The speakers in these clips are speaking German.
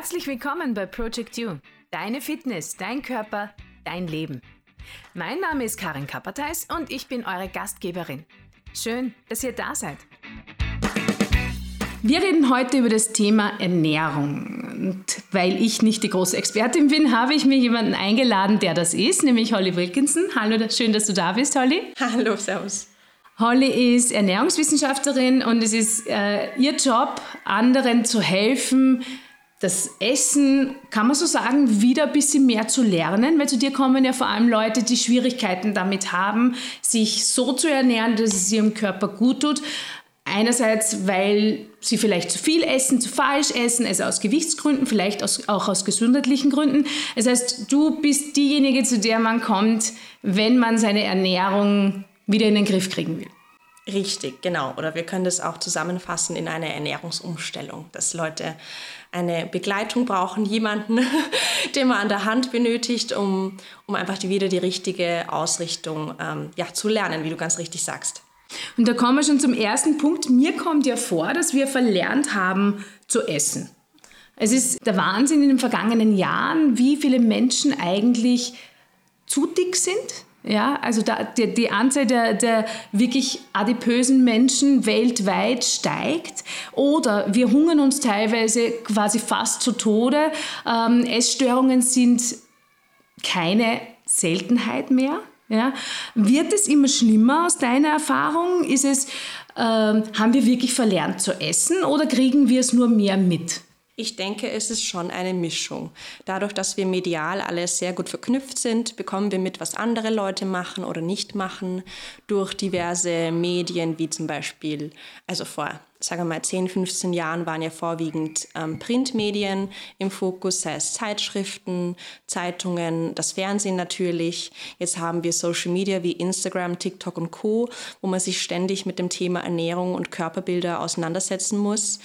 Herzlich willkommen bei Project You. Deine Fitness, dein Körper, dein Leben. Mein Name ist Karin Kapperteis und ich bin eure Gastgeberin. Schön, dass ihr da seid. Wir reden heute über das Thema Ernährung. Und weil ich nicht die große Expertin bin, habe ich mir jemanden eingeladen, der das ist, nämlich Holly Wilkinson. Hallo, schön, dass du da bist, Holly. Hallo, servus. Holly ist Ernährungswissenschaftlerin und es ist äh, ihr Job, anderen zu helfen, das Essen, kann man so sagen, wieder ein bisschen mehr zu lernen, weil zu dir kommen ja vor allem Leute, die Schwierigkeiten damit haben, sich so zu ernähren, dass es ihrem Körper gut tut. Einerseits, weil sie vielleicht zu viel essen, zu falsch essen, also aus Gewichtsgründen, vielleicht auch aus gesundheitlichen Gründen. Das heißt, du bist diejenige, zu der man kommt, wenn man seine Ernährung wieder in den Griff kriegen will. Richtig, genau. Oder wir können das auch zusammenfassen in eine Ernährungsumstellung, dass Leute eine Begleitung brauchen, jemanden, den man an der Hand benötigt, um, um einfach wieder die richtige Ausrichtung ähm, ja, zu lernen, wie du ganz richtig sagst. Und da kommen wir schon zum ersten Punkt. Mir kommt ja vor, dass wir verlernt haben zu essen. Es ist der Wahnsinn in den vergangenen Jahren, wie viele Menschen eigentlich zu dick sind. Ja, also da, die, die Anzahl der, der wirklich adipösen Menschen weltweit steigt. Oder wir hungern uns teilweise quasi fast zu Tode. Ähm, Essstörungen sind keine Seltenheit mehr. Ja? Wird es immer schlimmer aus deiner Erfahrung? Ist es, ähm, haben wir wirklich verlernt zu essen oder kriegen wir es nur mehr mit? Ich denke, es ist schon eine Mischung. Dadurch, dass wir medial alle sehr gut verknüpft sind, bekommen wir mit, was andere Leute machen oder nicht machen, durch diverse Medien wie zum Beispiel, also vor sagen wir mal, 10, 15 Jahren waren ja vorwiegend ähm, Printmedien im Fokus, sei es Zeitschriften, Zeitungen, das Fernsehen natürlich. Jetzt haben wir Social Media wie Instagram, TikTok und Co., wo man sich ständig mit dem Thema Ernährung und Körperbilder auseinandersetzen muss.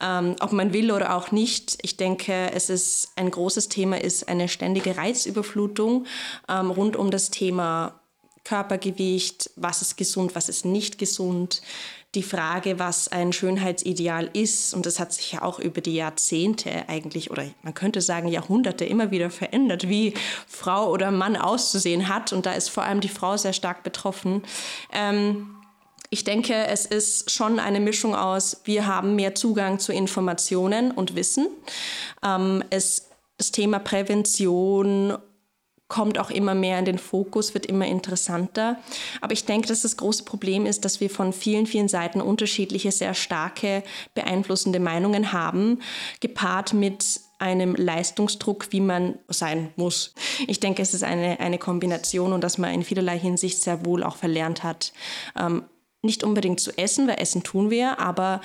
Ähm, ob man will oder auch nicht, ich denke, es ist ein großes Thema, ist eine ständige Reizüberflutung ähm, rund um das Thema Körpergewicht, was ist gesund, was ist nicht gesund, die Frage, was ein Schönheitsideal ist, und das hat sich ja auch über die Jahrzehnte eigentlich, oder man könnte sagen Jahrhunderte immer wieder verändert, wie Frau oder Mann auszusehen hat. Und da ist vor allem die Frau sehr stark betroffen. Ähm, ich denke, es ist schon eine Mischung aus, wir haben mehr Zugang zu Informationen und Wissen. Ähm, es, das Thema Prävention kommt auch immer mehr in den Fokus, wird immer interessanter. Aber ich denke, dass das große Problem ist, dass wir von vielen, vielen Seiten unterschiedliche, sehr starke, beeinflussende Meinungen haben, gepaart mit einem Leistungsdruck, wie man sein muss. Ich denke, es ist eine, eine Kombination und dass man in vielerlei Hinsicht sehr wohl auch verlernt hat, ähm, nicht unbedingt zu essen, weil Essen tun wir, aber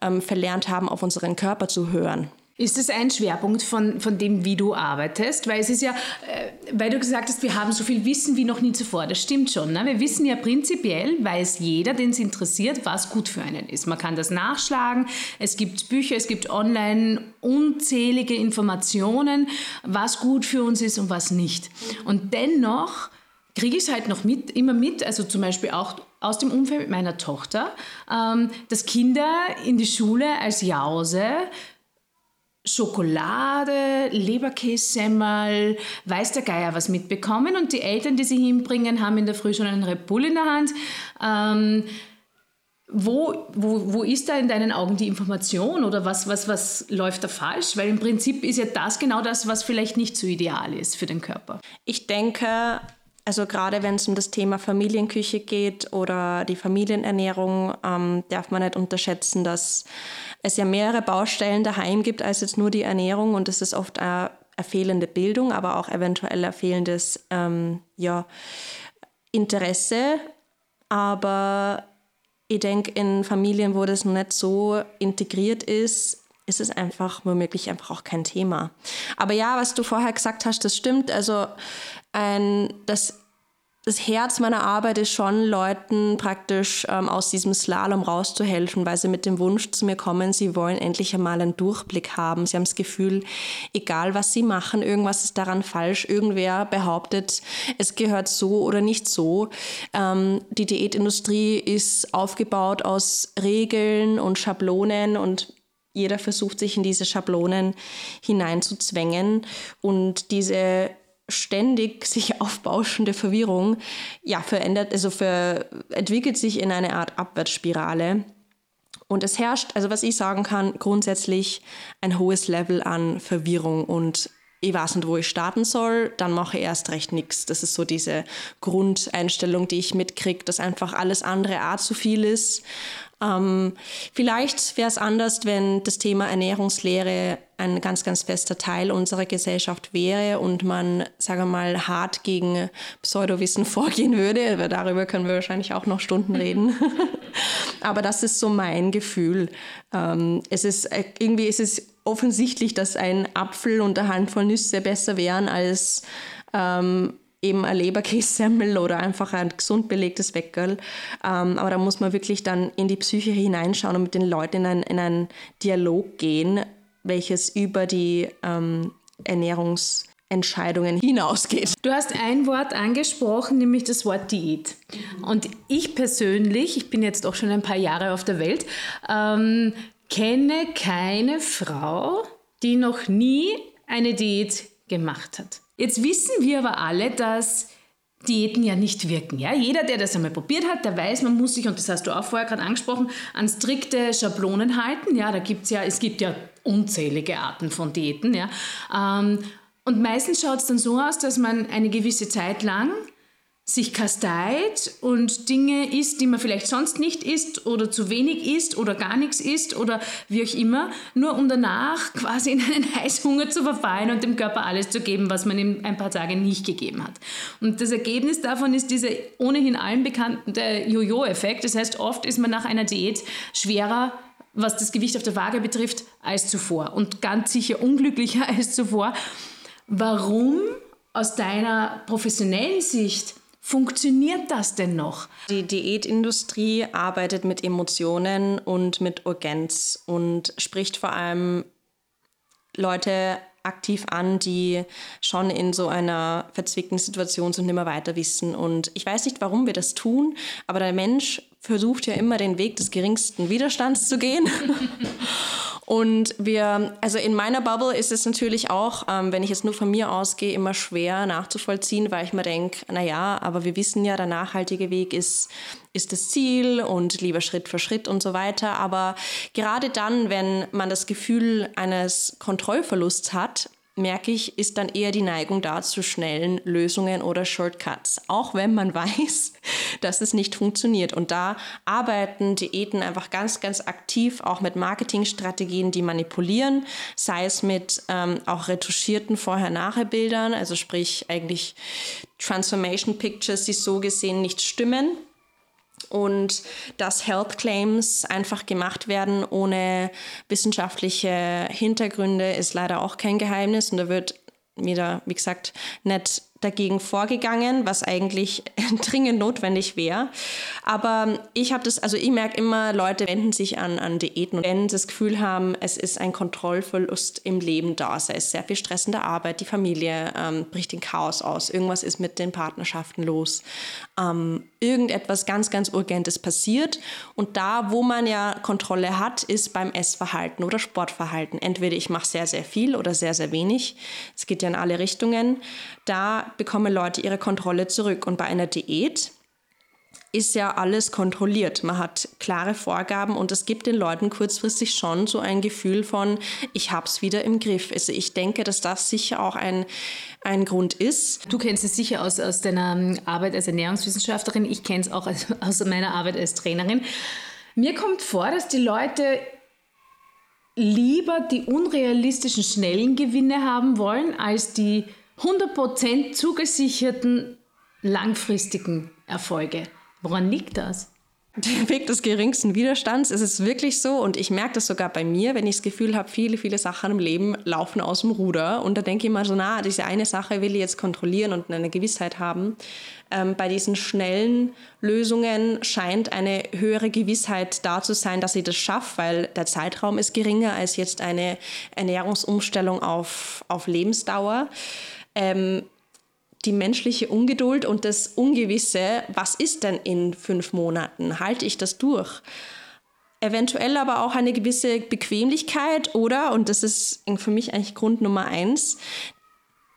ähm, verlernt haben, auf unseren Körper zu hören. Ist das ein Schwerpunkt von, von dem, wie du arbeitest? Weil es ist ja, äh, weil du gesagt hast, wir haben so viel Wissen wie noch nie zuvor. Das stimmt schon. Ne? Wir wissen ja prinzipiell, weiß jeder, den es interessiert, was gut für einen ist. Man kann das nachschlagen. Es gibt Bücher, es gibt online unzählige Informationen, was gut für uns ist und was nicht. Und dennoch kriege ich es halt noch mit, immer mit, also zum Beispiel auch aus dem Umfeld mit meiner Tochter, ähm, dass Kinder in die Schule als Jause Schokolade, Leberkässemmel, weiß der Geier was mitbekommen und die Eltern, die sie hinbringen, haben in der Früh schon einen Red Bull in der Hand. Ähm, wo, wo, wo ist da in deinen Augen die Information oder was, was, was läuft da falsch? Weil im Prinzip ist ja das genau das, was vielleicht nicht so ideal ist für den Körper. Ich denke, also gerade wenn es um das Thema Familienküche geht oder die Familienernährung, ähm, darf man nicht unterschätzen, dass es ja mehrere Baustellen daheim gibt als jetzt nur die Ernährung und es ist oft eine, eine fehlende Bildung, aber auch eventuell ein fehlendes ähm, ja, Interesse. Aber ich denke, in Familien, wo das noch nicht so integriert ist, ist es einfach womöglich einfach auch kein Thema. Aber ja, was du vorher gesagt hast, das stimmt. Also ein, das das Herz meiner Arbeit ist schon, Leuten praktisch ähm, aus diesem Slalom rauszuhelfen, weil sie mit dem Wunsch zu mir kommen, sie wollen endlich einmal einen Durchblick haben. Sie haben das Gefühl, egal was sie machen, irgendwas ist daran falsch. Irgendwer behauptet, es gehört so oder nicht so. Ähm, die Diätindustrie ist aufgebaut aus Regeln und Schablonen und jeder versucht sich in diese Schablonen hineinzuzwängen und diese ständig sich aufbauschende Verwirrung ja verändert also ver, entwickelt sich in eine Art Abwärtsspirale. Und es herrscht also was ich sagen kann grundsätzlich ein hohes Level an Verwirrung. Und ich weiß nicht, wo ich starten soll, dann mache ich erst recht nichts. Das ist so diese Grundeinstellung, die ich mitkriege, dass einfach alles andere auch zu viel ist. Ähm, vielleicht wäre es anders, wenn das Thema Ernährungslehre ein ganz, ganz fester Teil unserer Gesellschaft wäre und man, sagen wir mal, hart gegen Pseudowissen vorgehen würde. Aber darüber können wir wahrscheinlich auch noch Stunden reden. Aber das ist so mein Gefühl. Ähm, es ist äh, irgendwie ist es offensichtlich, dass ein Apfel und eine Handvoll Nüsse besser wären als ähm, eben ein Leberkässemmel oder einfach ein gesund belegtes Weckerl. Ähm, aber da muss man wirklich dann in die Psyche hineinschauen und mit den Leuten in, ein, in einen Dialog gehen, welches über die ähm, Ernährungsentscheidungen hinausgeht. Du hast ein Wort angesprochen, nämlich das Wort Diät. Und ich persönlich, ich bin jetzt auch schon ein paar Jahre auf der Welt, ähm, kenne keine Frau, die noch nie eine Diät gemacht hat. Jetzt wissen wir aber alle, dass Diäten ja nicht wirken. Ja? Jeder, der das einmal probiert hat, der weiß, man muss sich, und das hast du auch vorher gerade angesprochen, an strikte Schablonen halten. Ja, da gibt's ja, es gibt ja unzählige Arten von Diäten. Ja? Ähm, und meistens schaut es dann so aus, dass man eine gewisse Zeit lang sich kasteit und Dinge isst, die man vielleicht sonst nicht isst oder zu wenig isst oder gar nichts isst oder wie auch immer, nur um danach quasi in einen Heißhunger zu verfallen und dem Körper alles zu geben, was man ihm ein paar Tage nicht gegeben hat. Und das Ergebnis davon ist dieser ohnehin allen bekannte Jojo-Effekt. Das heißt, oft ist man nach einer Diät schwerer was das Gewicht auf der Waage betrifft, als zuvor und ganz sicher unglücklicher als zuvor. Warum aus deiner professionellen Sicht funktioniert das denn noch? Die Diätindustrie arbeitet mit Emotionen und mit Urgenz und spricht vor allem Leute aktiv an, die schon in so einer verzwickten Situation sind und immer weiter wissen. Und ich weiß nicht, warum wir das tun, aber der Mensch versucht ja immer den Weg des geringsten Widerstands zu gehen. Und wir, also in meiner Bubble ist es natürlich auch, ähm, wenn ich jetzt nur von mir ausgehe, immer schwer nachzuvollziehen, weil ich mir denke, naja, aber wir wissen ja, der nachhaltige Weg ist, ist das Ziel und lieber Schritt für Schritt und so weiter. Aber gerade dann, wenn man das Gefühl eines Kontrollverlusts hat, merke ich, ist dann eher die Neigung da zu schnellen Lösungen oder Shortcuts, auch wenn man weiß, dass es nicht funktioniert. Und da arbeiten Diäten einfach ganz, ganz aktiv auch mit Marketingstrategien, die manipulieren, sei es mit ähm, auch retuschierten Vorher-Nachher-Bildern, also sprich eigentlich Transformation Pictures, die so gesehen nicht stimmen und dass Health Claims einfach gemacht werden ohne wissenschaftliche Hintergründe ist leider auch kein Geheimnis. Und da wird wieder, wie gesagt, nicht dagegen vorgegangen, was eigentlich dringend notwendig wäre. Aber ich habe das, also ich merke immer, Leute wenden sich an, an Diäten, wenn sie das Gefühl haben, es ist ein Kontrollverlust im Leben da, sei es sehr viel Stress in der Arbeit, die Familie ähm, bricht in Chaos aus, irgendwas ist mit den Partnerschaften los, ähm, irgendetwas ganz, ganz Urgentes passiert. Und da, wo man ja Kontrolle hat, ist beim Essverhalten oder Sportverhalten. Entweder ich mache sehr, sehr viel oder sehr, sehr wenig. Es geht ja in alle Richtungen. Da bekommen Leute ihre Kontrolle zurück. Und bei einer Diät ist ja alles kontrolliert. Man hat klare Vorgaben und es gibt den Leuten kurzfristig schon so ein Gefühl von, ich habe es wieder im Griff. Also ich denke, dass das sicher auch ein, ein Grund ist. Du kennst es sicher aus, aus deiner Arbeit als Ernährungswissenschaftlerin. Ich kenne es auch als, aus meiner Arbeit als Trainerin. Mir kommt vor, dass die Leute lieber die unrealistischen schnellen Gewinne haben wollen, als die 100% zugesicherten langfristigen Erfolge. Woran liegt das? Der Weg des geringsten Widerstands, es ist wirklich so und ich merke das sogar bei mir, wenn ich das Gefühl habe, viele, viele Sachen im Leben laufen aus dem Ruder und da denke ich mal so, na, diese eine Sache will ich jetzt kontrollieren und eine Gewissheit haben. Ähm, bei diesen schnellen Lösungen scheint eine höhere Gewissheit da zu sein, dass ich das schaffe, weil der Zeitraum ist geringer als jetzt eine Ernährungsumstellung auf, auf Lebensdauer. Ähm, die menschliche Ungeduld und das Ungewisse, was ist denn in fünf Monaten? Halte ich das durch? eventuell aber auch eine gewisse Bequemlichkeit oder, und das ist für mich eigentlich Grund Nummer eins,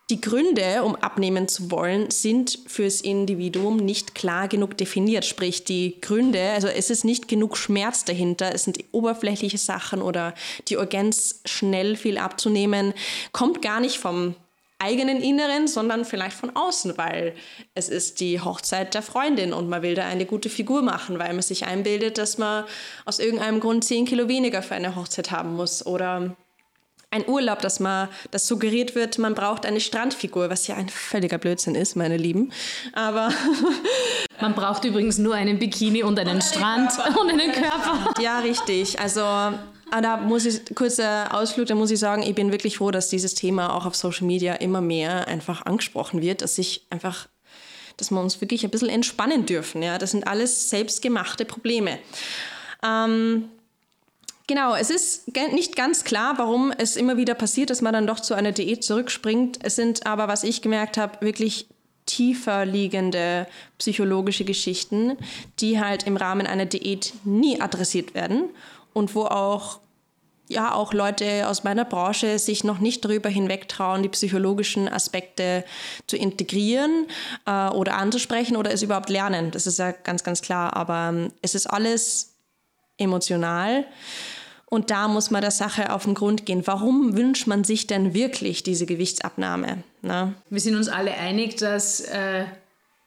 die Gründe, um abnehmen zu wollen, sind fürs Individuum nicht klar genug definiert. Sprich, die Gründe, also es ist nicht genug Schmerz dahinter, es sind oberflächliche Sachen oder die Urgenz, schnell viel abzunehmen, kommt gar nicht vom eigenen Inneren, sondern vielleicht von außen, weil es ist die Hochzeit der Freundin und man will da eine gute Figur machen, weil man sich einbildet, dass man aus irgendeinem Grund zehn Kilo weniger für eine Hochzeit haben muss oder ein Urlaub, dass man, das suggeriert wird, man braucht eine Strandfigur, was ja ein völliger Blödsinn ist, meine Lieben. Aber man braucht übrigens nur einen Bikini und einen und Strand Körper. und einen Körper. Ja, richtig. Also ah, da muss ich kurzer Ausflug, da muss ich sagen, ich bin wirklich froh, dass dieses Thema auch auf Social Media immer mehr einfach angesprochen wird, dass ich einfach dass wir uns wirklich ein bisschen entspannen dürfen. Ja? Das sind alles selbstgemachte Probleme. Ähm, Genau, es ist nicht ganz klar, warum es immer wieder passiert, dass man dann doch zu einer Diät zurückspringt. Es sind aber, was ich gemerkt habe, wirklich tiefer liegende psychologische Geschichten, die halt im Rahmen einer Diät nie adressiert werden und wo auch ja auch Leute aus meiner Branche sich noch nicht darüber hinwegtrauen, die psychologischen Aspekte zu integrieren äh, oder anzusprechen oder es überhaupt lernen. Das ist ja ganz, ganz klar. Aber ähm, es ist alles emotional. Und da muss man der Sache auf den Grund gehen. Warum wünscht man sich denn wirklich diese Gewichtsabnahme? Na? Ne? Wir sind uns alle einig, dass äh,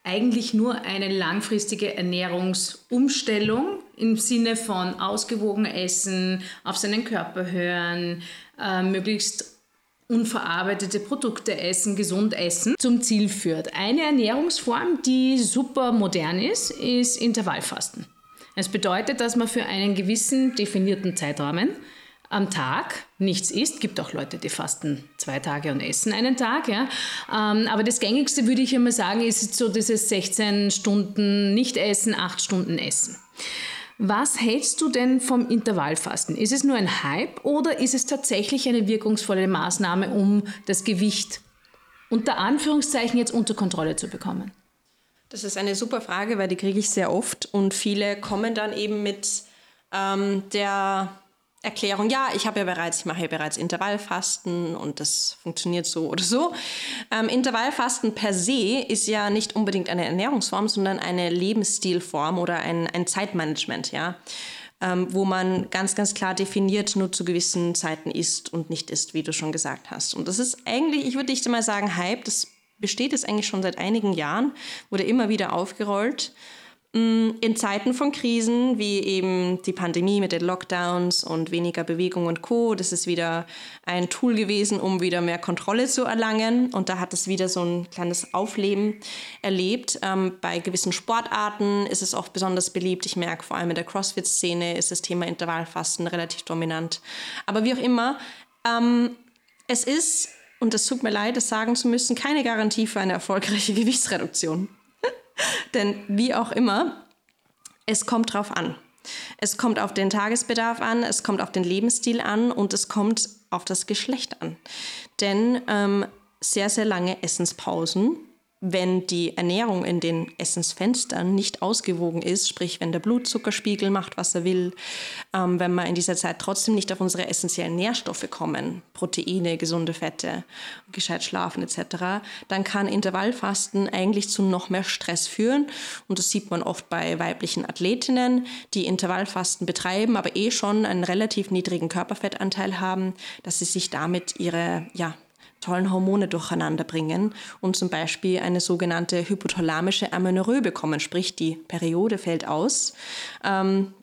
eigentlich nur eine langfristige Ernährungsumstellung im Sinne von ausgewogen essen, auf seinen Körper hören, äh, möglichst unverarbeitete Produkte essen, gesund essen, zum Ziel führt. Eine Ernährungsform, die super modern ist, ist Intervallfasten. Es bedeutet, dass man für einen gewissen definierten Zeitrahmen am Tag nichts isst. Gibt auch Leute, die fasten zwei Tage und essen einen Tag. Ja. Ähm, aber das gängigste würde ich immer sagen, ist so dieses 16 Stunden nicht essen, 8 Stunden essen. Was hältst du denn vom Intervallfasten? Ist es nur ein Hype oder ist es tatsächlich eine wirkungsvolle Maßnahme, um das Gewicht unter Anführungszeichen jetzt unter Kontrolle zu bekommen? Das ist eine super Frage, weil die kriege ich sehr oft und viele kommen dann eben mit ähm, der Erklärung, ja, ich habe ja bereits, ich mache ja bereits Intervallfasten und das funktioniert so oder so. Ähm, Intervallfasten per se ist ja nicht unbedingt eine Ernährungsform, sondern eine Lebensstilform oder ein, ein Zeitmanagement, ja. Ähm, wo man ganz, ganz klar definiert nur zu gewissen Zeiten isst und nicht isst, wie du schon gesagt hast. Und das ist eigentlich, ich würde nicht einmal sagen Hype, das besteht es eigentlich schon seit einigen Jahren, wurde immer wieder aufgerollt. Mm, in Zeiten von Krisen wie eben die Pandemie mit den Lockdowns und weniger Bewegung und Co, das ist wieder ein Tool gewesen, um wieder mehr Kontrolle zu erlangen. Und da hat es wieder so ein kleines Aufleben erlebt. Ähm, bei gewissen Sportarten ist es oft besonders beliebt. Ich merke vor allem in der CrossFit-Szene ist das Thema Intervallfasten relativ dominant. Aber wie auch immer, ähm, es ist und es tut mir leid, es sagen zu müssen, keine Garantie für eine erfolgreiche Gewichtsreduktion. Denn wie auch immer, es kommt drauf an. Es kommt auf den Tagesbedarf an, es kommt auf den Lebensstil an und es kommt auf das Geschlecht an. Denn ähm, sehr, sehr lange Essenspausen wenn die Ernährung in den Essensfenstern nicht ausgewogen ist, sprich wenn der Blutzuckerspiegel macht, was er will, ähm, wenn wir in dieser Zeit trotzdem nicht auf unsere essentiellen Nährstoffe kommen, Proteine, gesunde Fette, gescheit schlafen etc., dann kann Intervallfasten eigentlich zu noch mehr Stress führen. Und das sieht man oft bei weiblichen Athletinnen, die Intervallfasten betreiben, aber eh schon einen relativ niedrigen Körperfettanteil haben, dass sie sich damit ihre ja, tollen Hormone durcheinander bringen und zum Beispiel eine sogenannte hypothalamische Amenorrhoe bekommen, sprich die Periode fällt aus, ähm,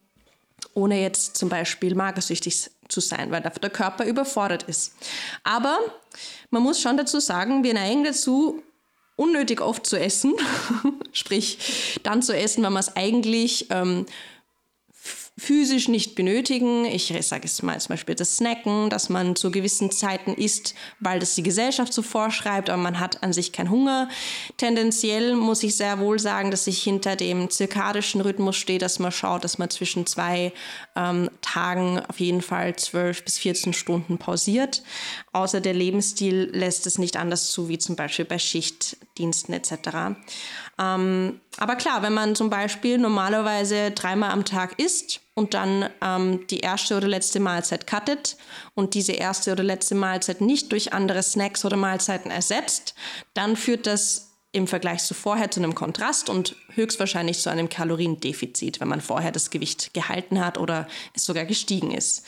ohne jetzt zum Beispiel magersüchtig zu sein, weil der Körper überfordert ist. Aber man muss schon dazu sagen, wir neigen dazu, unnötig oft zu essen, sprich dann zu essen, wenn man es eigentlich ähm, physisch nicht benötigen. Ich sage es mal zum Beispiel das Snacken, dass man zu gewissen Zeiten isst, weil das die Gesellschaft so vorschreibt, aber man hat an sich keinen Hunger. Tendenziell muss ich sehr wohl sagen, dass ich hinter dem zirkadischen Rhythmus stehe, dass man schaut, dass man zwischen zwei ähm, Tagen auf jeden Fall 12 bis 14 Stunden pausiert. Außer der Lebensstil lässt es nicht anders zu, wie zum Beispiel bei Schicht Nachtdiensten etc. Ähm, aber klar, wenn man zum Beispiel normalerweise dreimal am Tag isst und dann ähm, die erste oder letzte Mahlzeit cuttet und diese erste oder letzte Mahlzeit nicht durch andere Snacks oder Mahlzeiten ersetzt, dann führt das im Vergleich zu vorher zu einem Kontrast und höchstwahrscheinlich zu einem Kaloriendefizit, wenn man vorher das Gewicht gehalten hat oder es sogar gestiegen ist.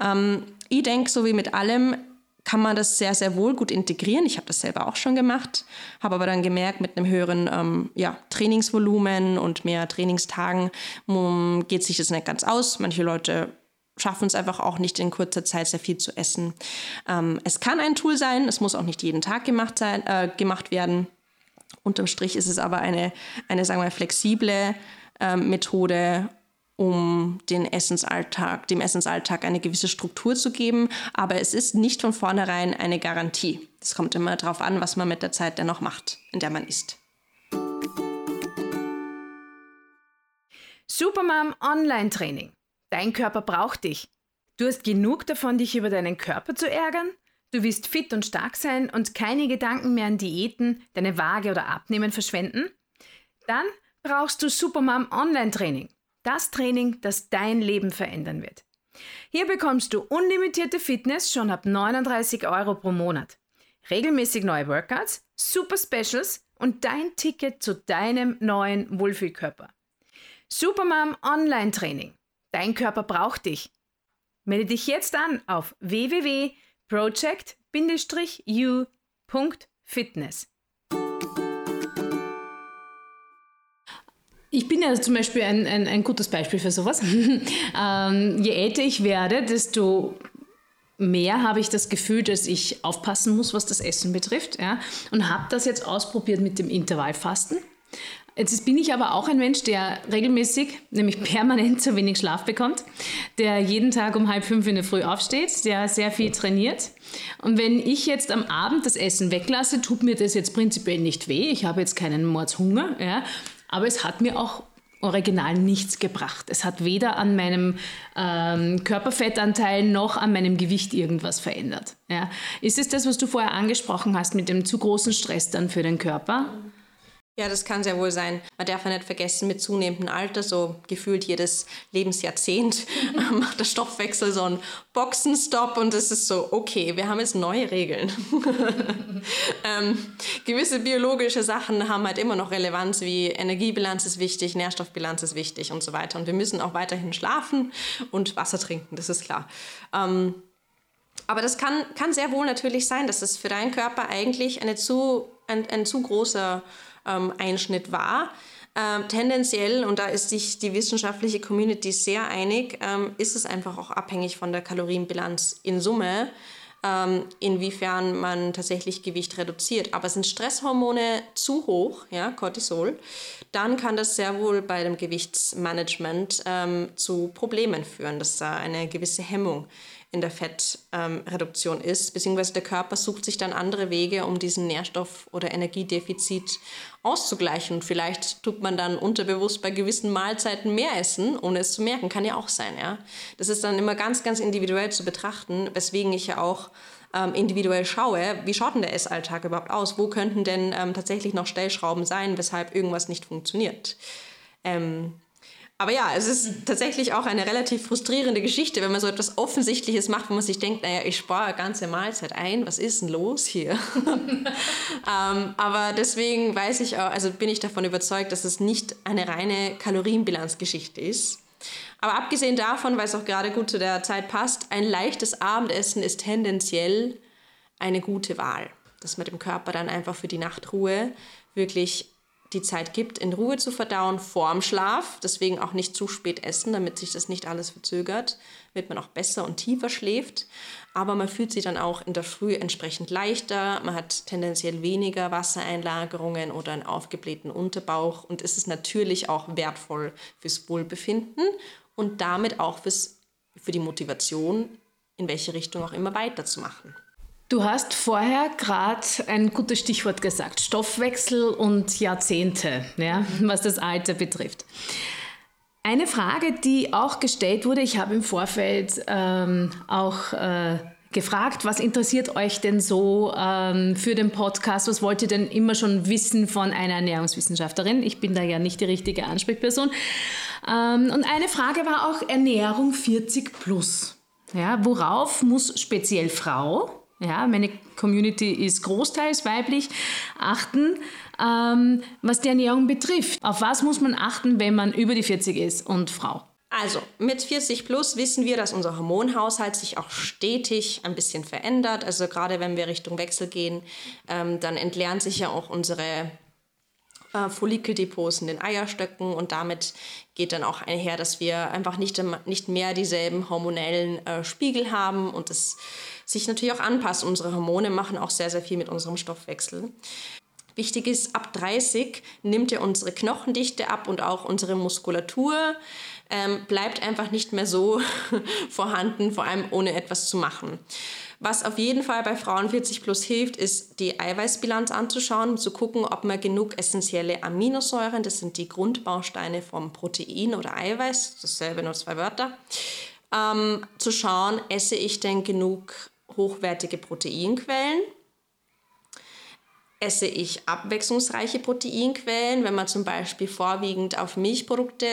Ähm, ich denke, so wie mit allem, kann man das sehr, sehr wohl gut integrieren. Ich habe das selber auch schon gemacht, habe aber dann gemerkt, mit einem höheren ähm, ja, Trainingsvolumen und mehr Trainingstagen ähm, geht sich das nicht ganz aus. Manche Leute schaffen es einfach auch nicht in kurzer Zeit sehr viel zu essen. Ähm, es kann ein Tool sein, es muss auch nicht jeden Tag gemacht, sein, äh, gemacht werden. Unterm Strich ist es aber eine, eine sagen wir, flexible äh, Methode, um den Essensalltag, dem Essensalltag eine gewisse Struktur zu geben. Aber es ist nicht von vornherein eine Garantie. Es kommt immer darauf an, was man mit der Zeit dennoch macht, in der man isst. Supermom Online-Training. Dein Körper braucht dich. Du hast genug davon, dich über deinen Körper zu ärgern? Du willst fit und stark sein und keine Gedanken mehr an Diäten, deine Waage oder Abnehmen verschwenden? Dann brauchst du Supermom Online-Training. Das Training, das dein Leben verändern wird. Hier bekommst du unlimitierte Fitness schon ab 39 Euro pro Monat. Regelmäßig neue Workouts, Super Specials und dein Ticket zu deinem neuen Wohlfühlkörper. Supermom Online Training. Dein Körper braucht dich. Melde dich jetzt an auf www.project-u.fitness. Ich bin ja zum Beispiel ein, ein, ein gutes Beispiel für sowas. ähm, je älter ich werde, desto mehr habe ich das Gefühl, dass ich aufpassen muss, was das Essen betrifft. Ja? Und habe das jetzt ausprobiert mit dem Intervallfasten. Jetzt bin ich aber auch ein Mensch, der regelmäßig, nämlich permanent zu wenig Schlaf bekommt, der jeden Tag um halb fünf in der Früh aufsteht, der sehr viel trainiert. Und wenn ich jetzt am Abend das Essen weglasse, tut mir das jetzt prinzipiell nicht weh. Ich habe jetzt keinen Mordshunger. Ja? Aber es hat mir auch original nichts gebracht. Es hat weder an meinem ähm, Körperfettanteil noch an meinem Gewicht irgendwas verändert. Ja. Ist es das, was du vorher angesprochen hast mit dem zu großen Stress dann für den Körper? Ja, das kann sehr wohl sein. Man darf ja nicht vergessen, mit zunehmendem Alter, so gefühlt jedes Lebensjahrzehnt, macht der Stoffwechsel so einen Boxenstopp und es ist so, okay, wir haben jetzt neue Regeln. ähm, gewisse biologische Sachen haben halt immer noch Relevanz, wie Energiebilanz ist wichtig, Nährstoffbilanz ist wichtig und so weiter. Und wir müssen auch weiterhin schlafen und Wasser trinken, das ist klar. Ähm, aber das kann, kann sehr wohl natürlich sein, dass es für deinen Körper eigentlich eine zu, ein, ein zu großer ähm, Einschnitt war. Ähm, tendenziell, und da ist sich die wissenschaftliche Community sehr einig, ähm, ist es einfach auch abhängig von der Kalorienbilanz in Summe, ähm, inwiefern man tatsächlich Gewicht reduziert. Aber sind Stresshormone zu hoch, ja, Cortisol, dann kann das sehr wohl bei dem Gewichtsmanagement ähm, zu Problemen führen, dass da eine gewisse Hemmung in der Fettreduktion ähm, ist, beziehungsweise der Körper sucht sich dann andere Wege, um diesen Nährstoff- oder Energiedefizit auszugleichen. Und vielleicht tut man dann unterbewusst bei gewissen Mahlzeiten mehr essen, ohne es zu merken. Kann ja auch sein, ja. Das ist dann immer ganz, ganz individuell zu betrachten, weswegen ich ja auch ähm, individuell schaue, wie schaut denn der Essalltag überhaupt aus? Wo könnten denn ähm, tatsächlich noch Stellschrauben sein, weshalb irgendwas nicht funktioniert? Ähm, aber ja, es ist tatsächlich auch eine relativ frustrierende Geschichte, wenn man so etwas Offensichtliches macht, wo man sich denkt, naja, ich spare eine ganze Mahlzeit ein, was ist denn los hier? ähm, aber deswegen weiß ich auch, also bin ich davon überzeugt, dass es nicht eine reine Kalorienbilanzgeschichte ist. Aber abgesehen davon, weil es auch gerade gut zu der Zeit passt, ein leichtes Abendessen ist tendenziell eine gute Wahl. Dass man dem Körper dann einfach für die Nachtruhe wirklich die Zeit gibt, in Ruhe zu verdauen vorm Schlaf. Deswegen auch nicht zu spät essen, damit sich das nicht alles verzögert, damit man auch besser und tiefer schläft. Aber man fühlt sich dann auch in der Früh entsprechend leichter. Man hat tendenziell weniger Wassereinlagerungen oder einen aufgeblähten Unterbauch. Und es ist natürlich auch wertvoll fürs Wohlbefinden und damit auch fürs, für die Motivation, in welche Richtung auch immer weiterzumachen. Du hast vorher gerade ein gutes Stichwort gesagt, Stoffwechsel und Jahrzehnte, ja, was das Alter betrifft. Eine Frage, die auch gestellt wurde, ich habe im Vorfeld ähm, auch äh, gefragt, was interessiert euch denn so ähm, für den Podcast? Was wollt ihr denn immer schon wissen von einer Ernährungswissenschaftlerin? Ich bin da ja nicht die richtige Ansprechperson. Ähm, und eine Frage war auch Ernährung 40 plus. Ja, worauf muss speziell Frau, ja, meine Community ist großteils weiblich, achten, ähm, was die Ernährung betrifft. Auf was muss man achten, wenn man über die 40 ist und Frau? Also mit 40 plus wissen wir, dass unser Hormonhaushalt sich auch stetig ein bisschen verändert. Also gerade wenn wir Richtung Wechsel gehen, ähm, dann entleeren sich ja auch unsere äh, Follikeldepots in den Eierstöcken und damit geht dann auch einher, dass wir einfach nicht, nicht mehr dieselben hormonellen äh, Spiegel haben und es sich natürlich auch anpasst. Unsere Hormone machen auch sehr, sehr viel mit unserem Stoffwechsel. Wichtig ist, ab 30 nimmt ja unsere Knochendichte ab und auch unsere Muskulatur ähm, bleibt einfach nicht mehr so vorhanden, vor allem ohne etwas zu machen. Was auf jeden Fall bei Frauen 40 plus hilft, ist die Eiweißbilanz anzuschauen, zu gucken, ob man genug essentielle Aminosäuren, das sind die Grundbausteine vom Protein oder Eiweiß, dasselbe nur zwei Wörter, ähm, zu schauen, esse ich denn genug hochwertige Proteinquellen? Esse ich abwechslungsreiche Proteinquellen? Wenn man zum Beispiel vorwiegend auf Milchprodukte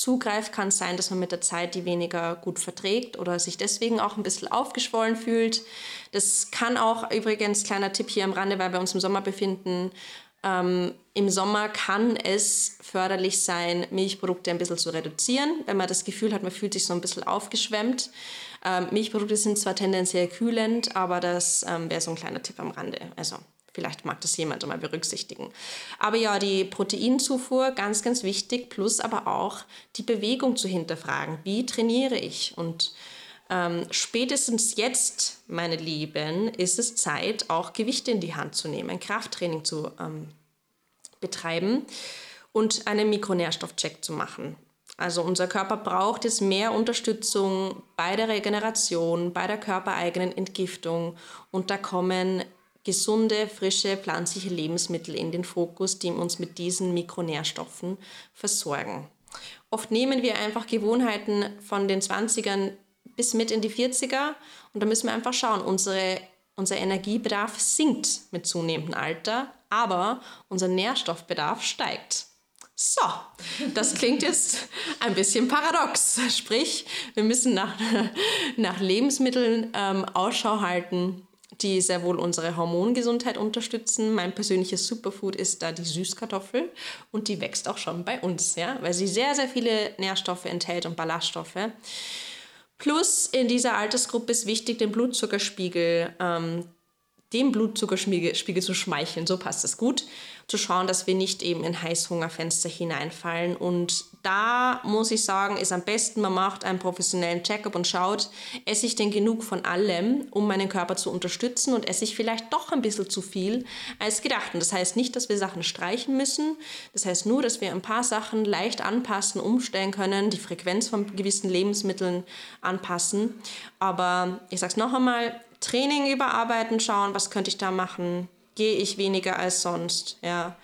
zugreift, kann es sein, dass man mit der Zeit die weniger gut verträgt oder sich deswegen auch ein bisschen aufgeschwollen fühlt. Das kann auch übrigens, kleiner Tipp hier am Rande, weil wir uns im Sommer befinden, ähm, Im Sommer kann es förderlich sein, Milchprodukte ein bisschen zu reduzieren, wenn man das Gefühl hat, man fühlt sich so ein bisschen aufgeschwemmt. Ähm, Milchprodukte sind zwar tendenziell kühlend, aber das ähm, wäre so ein kleiner Tipp am Rande. Also Vielleicht mag das jemand mal berücksichtigen. Aber ja, die Proteinzufuhr, ganz, ganz wichtig, plus aber auch die Bewegung zu hinterfragen. Wie trainiere ich? Und ähm, spätestens jetzt, meine Lieben, ist es Zeit, auch Gewichte in die Hand zu nehmen, Krafttraining zu ähm, betreiben und einen Mikronährstoffcheck zu machen. Also unser Körper braucht jetzt mehr Unterstützung bei der Regeneration, bei der körpereigenen Entgiftung und da kommen gesunde, frische, pflanzliche Lebensmittel in den Fokus, die uns mit diesen Mikronährstoffen versorgen. Oft nehmen wir einfach Gewohnheiten von den 20ern bis mit in die 40er und da müssen wir einfach schauen, unsere, unser Energiebedarf sinkt mit zunehmendem Alter, aber unser Nährstoffbedarf steigt. So, das klingt jetzt ein bisschen paradox. Sprich, wir müssen nach, nach Lebensmitteln ähm, Ausschau halten, die sehr wohl unsere Hormongesundheit unterstützen. Mein persönliches Superfood ist da die Süßkartoffel und die wächst auch schon bei uns, ja, weil sie sehr, sehr viele Nährstoffe enthält und Ballaststoffe. Plus in dieser Altersgruppe ist wichtig, den Blutzuckerspiegel ähm, dem Blutzuckerspiegel zu schmeicheln, so passt es gut, zu schauen, dass wir nicht eben in Heißhungerfenster hineinfallen. Und da muss ich sagen, ist am besten, man macht einen professionellen Checkup und schaut, esse ich denn genug von allem, um meinen Körper zu unterstützen und esse ich vielleicht doch ein bisschen zu viel als gedacht. Und das heißt nicht, dass wir Sachen streichen müssen, das heißt nur, dass wir ein paar Sachen leicht anpassen, umstellen können, die Frequenz von gewissen Lebensmitteln anpassen. Aber ich sage es noch einmal, Training überarbeiten, schauen, was könnte ich da machen, gehe ich weniger als sonst, ja,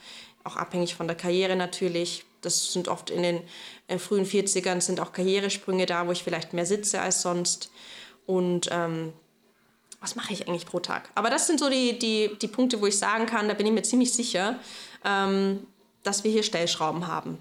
auch abhängig von der Karriere natürlich. Das sind oft in den äh, frühen 40ern sind auch Karrieresprünge da, wo ich vielleicht mehr sitze als sonst. Und ähm, was mache ich eigentlich pro Tag? Aber das sind so die, die, die Punkte, wo ich sagen kann, da bin ich mir ziemlich sicher, ähm, dass wir hier Stellschrauben haben.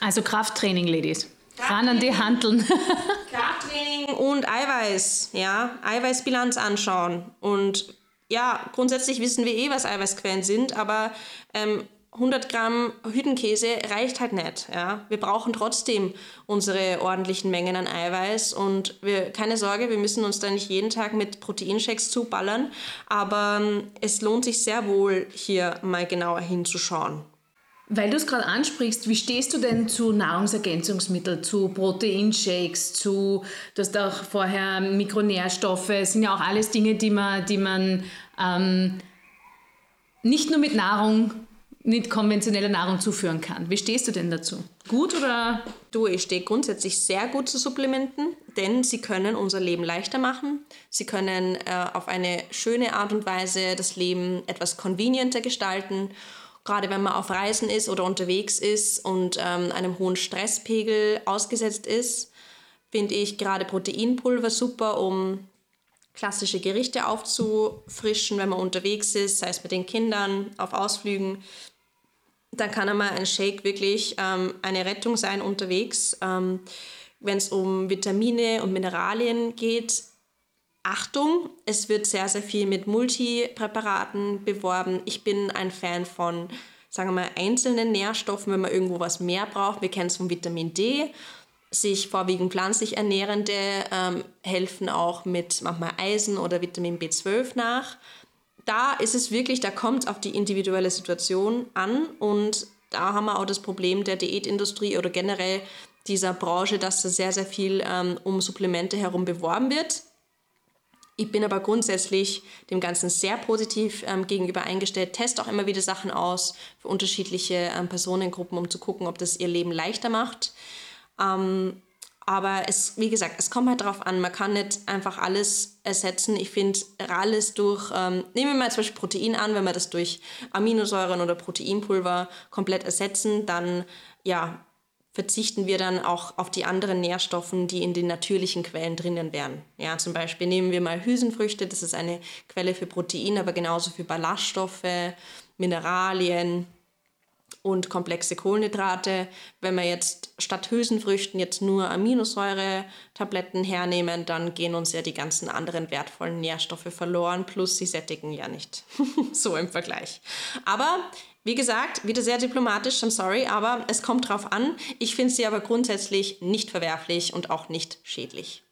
Also Krafttraining, Ladies. Ran an die Handeln. Krafttraining und Eiweiß, ja, Eiweißbilanz anschauen. Und ja, grundsätzlich wissen wir eh, was Eiweißquellen sind, aber ähm, 100 Gramm Hüttenkäse reicht halt nicht. Ja? Wir brauchen trotzdem unsere ordentlichen Mengen an Eiweiß und wir, keine Sorge, wir müssen uns da nicht jeden Tag mit Proteinshakes zuballern, aber ähm, es lohnt sich sehr wohl, hier mal genauer hinzuschauen. Weil du es gerade ansprichst, wie stehst du denn zu Nahrungsergänzungsmitteln, zu Proteinshakes, zu, du hast auch vorher Mikronährstoffe, sind ja auch alles Dinge, die man, die man ähm, nicht nur mit Nahrung, mit konventioneller Nahrung zuführen kann. Wie stehst du denn dazu? Gut oder? Du, ich stehe grundsätzlich sehr gut zu Supplementen, denn sie können unser Leben leichter machen. Sie können äh, auf eine schöne Art und Weise das Leben etwas convenienter gestalten gerade wenn man auf Reisen ist oder unterwegs ist und ähm, einem hohen Stresspegel ausgesetzt ist, finde ich gerade Proteinpulver super, um klassische Gerichte aufzufrischen, wenn man unterwegs ist, sei es mit den Kindern, auf Ausflügen. Dann kann einmal ein Shake wirklich ähm, eine Rettung sein unterwegs. Ähm, wenn es um Vitamine und Mineralien geht, Achtung, es wird sehr, sehr viel mit Multipräparaten beworben. Ich bin ein Fan von, sagen wir mal, einzelnen Nährstoffen, wenn man irgendwo was mehr braucht. Wir kennen es von Vitamin D. Sich vorwiegend pflanzlich ernährende ähm, helfen auch mit manchmal Eisen oder Vitamin B12 nach. Da ist es wirklich, da kommt es auf die individuelle Situation an und da haben wir auch das Problem der Diätindustrie oder generell dieser Branche, dass da sehr, sehr viel ähm, um Supplemente herum beworben wird. Ich bin aber grundsätzlich dem Ganzen sehr positiv ähm, gegenüber eingestellt, teste auch immer wieder Sachen aus für unterschiedliche ähm, Personengruppen, um zu gucken, ob das ihr Leben leichter macht. Ähm, aber es, wie gesagt, es kommt halt darauf an, man kann nicht einfach alles ersetzen. Ich finde, alles durch, ähm, nehmen wir mal zum Beispiel Protein an, wenn wir das durch Aminosäuren oder Proteinpulver komplett ersetzen, dann ja, verzichten wir dann auch auf die anderen Nährstoffe, die in den natürlichen Quellen drinnen wären. Ja, zum Beispiel nehmen wir mal Hülsenfrüchte, das ist eine Quelle für Protein, aber genauso für Ballaststoffe, Mineralien und komplexe Kohlenhydrate. Wenn wir jetzt statt Hülsenfrüchten jetzt nur Aminosäure-Tabletten hernehmen, dann gehen uns ja die ganzen anderen wertvollen Nährstoffe verloren, plus sie sättigen ja nicht. so im Vergleich. Aber wie gesagt, wieder sehr diplomatisch, I'm sorry, aber es kommt drauf an. Ich finde sie aber grundsätzlich nicht verwerflich und auch nicht schädlich.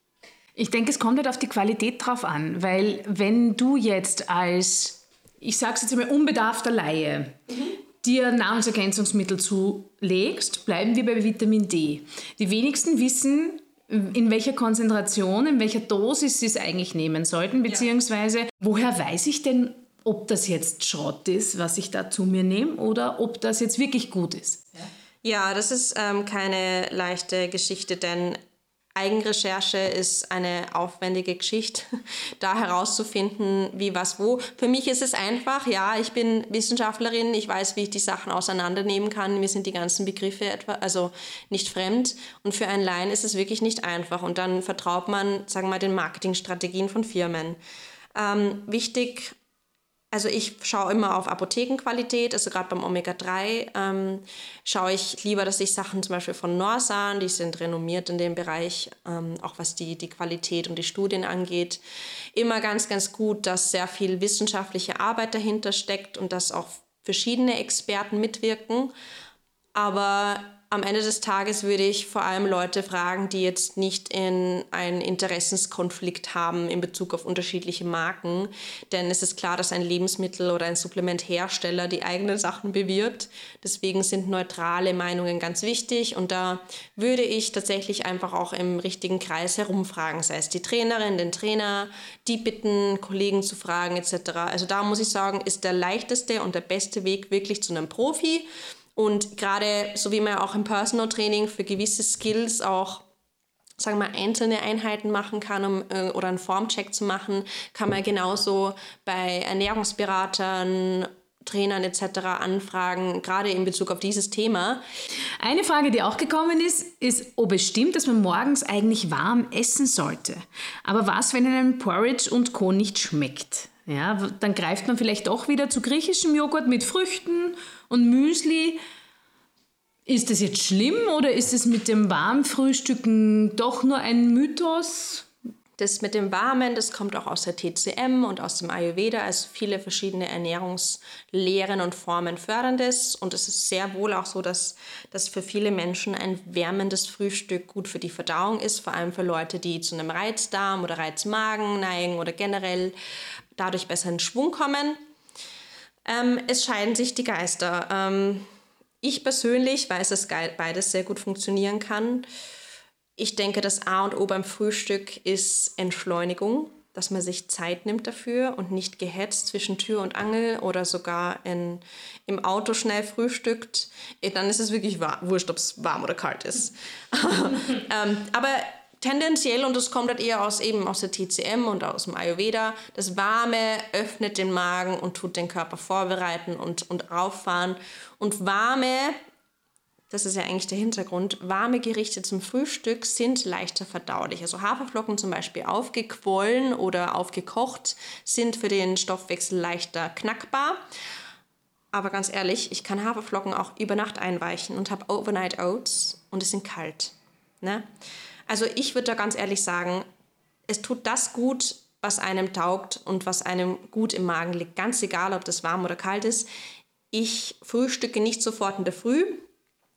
Ich denke, es kommt halt auf die Qualität drauf an, weil wenn du jetzt als, ich sage es jetzt einmal, unbedarfter Laie, mhm. Dir Nahrungsergänzungsmittel zulegst, bleiben wir bei Vitamin D. Die wenigsten wissen, in welcher Konzentration, in welcher Dosis sie es eigentlich nehmen sollten, beziehungsweise ja. woher weiß ich denn, ob das jetzt Schrott ist, was ich da zu mir nehme, oder ob das jetzt wirklich gut ist. Ja, das ist ähm, keine leichte Geschichte, denn Eigenrecherche ist eine aufwendige Geschichte, da herauszufinden, wie was wo. Für mich ist es einfach, ja, ich bin Wissenschaftlerin, ich weiß, wie ich die Sachen auseinandernehmen kann. Mir sind die ganzen Begriffe etwa, also nicht fremd. Und für einen Laien ist es wirklich nicht einfach. Und dann vertraut man, sagen wir mal, den Marketingstrategien von Firmen. Ähm, wichtig also ich schaue immer auf Apothekenqualität, also gerade beim Omega-3 ähm, schaue ich lieber, dass ich Sachen zum Beispiel von Norsan, die sind renommiert in dem Bereich, ähm, auch was die, die Qualität und die Studien angeht, immer ganz, ganz gut, dass sehr viel wissenschaftliche Arbeit dahinter steckt und dass auch verschiedene Experten mitwirken. Aber am Ende des Tages würde ich vor allem Leute fragen, die jetzt nicht in einen Interessenskonflikt haben in Bezug auf unterschiedliche Marken. Denn es ist klar, dass ein Lebensmittel oder ein Supplementhersteller die eigenen Sachen bewirbt. Deswegen sind neutrale Meinungen ganz wichtig. Und da würde ich tatsächlich einfach auch im richtigen Kreis herumfragen, sei es die Trainerin, den Trainer, die bitten, Kollegen zu fragen etc. Also da muss ich sagen, ist der leichteste und der beste Weg wirklich zu einem Profi. Und gerade so wie man auch im Personal Training für gewisse Skills auch sagen wir einzelne Einheiten machen kann um, äh, oder einen Formcheck zu machen, kann man genauso bei Ernährungsberatern Trainern etc. anfragen, gerade in Bezug auf dieses Thema. Eine Frage, die auch gekommen ist, ist, ob es stimmt, dass man morgens eigentlich warm essen sollte. Aber was, wenn einem Porridge und Co. nicht schmeckt? Ja, dann greift man vielleicht doch wieder zu griechischem Joghurt mit Früchten und Müsli. Ist das jetzt schlimm oder ist es mit dem Warmfrühstücken doch nur ein Mythos? Das mit dem Warmen, das kommt auch aus der TCM und aus dem Ayurveda, also viele verschiedene Ernährungslehren und Formen fördern das. Und es ist sehr wohl auch so, dass, dass für viele Menschen ein wärmendes Frühstück gut für die Verdauung ist, vor allem für Leute, die zu einem Reizdarm oder Reizmagen neigen oder generell dadurch besser in Schwung kommen. Ähm, es scheiden sich die Geister. Ähm, ich persönlich weiß, dass beides sehr gut funktionieren kann. Ich denke, das A und O beim Frühstück ist Entschleunigung, dass man sich Zeit nimmt dafür und nicht gehetzt zwischen Tür und Angel oder sogar in, im Auto schnell frühstückt. Dann ist es wirklich wurscht, ob es warm oder kalt ist. ähm, aber tendenziell, und das kommt halt eher aus eben aus der TCM und aus dem Ayurveda, das Warme öffnet den Magen und tut den Körper vorbereiten und, und auffahren. Und warme, das ist ja eigentlich der Hintergrund, warme Gerichte zum Frühstück sind leichter verdaulich. Also Haferflocken zum Beispiel aufgequollen oder aufgekocht sind für den Stoffwechsel leichter knackbar. Aber ganz ehrlich, ich kann Haferflocken auch über Nacht einweichen und habe Overnight Oats und es sind kalt. Ne? Also ich würde da ganz ehrlich sagen, es tut das gut, was einem taugt und was einem gut im Magen liegt. Ganz egal, ob das warm oder kalt ist. Ich frühstücke nicht sofort in der Früh,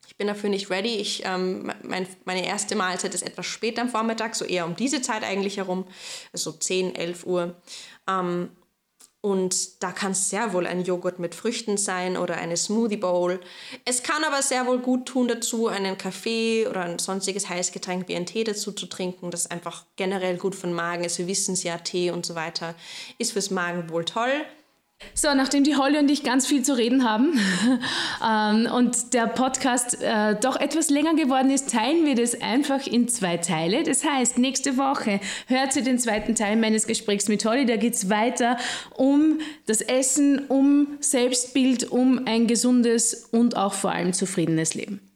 ich bin dafür nicht ready. Ich, ähm, mein, meine erste Mahlzeit ist etwas später am Vormittag, so eher um diese Zeit eigentlich herum, so 10, 11 Uhr. Ähm, und da kann es sehr wohl ein Joghurt mit Früchten sein oder eine Smoothie Bowl. Es kann aber sehr wohl gut tun dazu, einen Kaffee oder ein sonstiges Heißgetränk wie einen Tee dazu zu trinken. Das einfach generell gut für den Magen ist. Wir wissen es ja, Tee und so weiter ist fürs Magen wohl toll. So, nachdem die Holly und ich ganz viel zu reden haben ähm, und der Podcast äh, doch etwas länger geworden ist, teilen wir das einfach in zwei Teile. Das heißt, nächste Woche hört ihr den zweiten Teil meines Gesprächs mit Holly. Da geht es weiter um das Essen, um Selbstbild, um ein gesundes und auch vor allem zufriedenes Leben.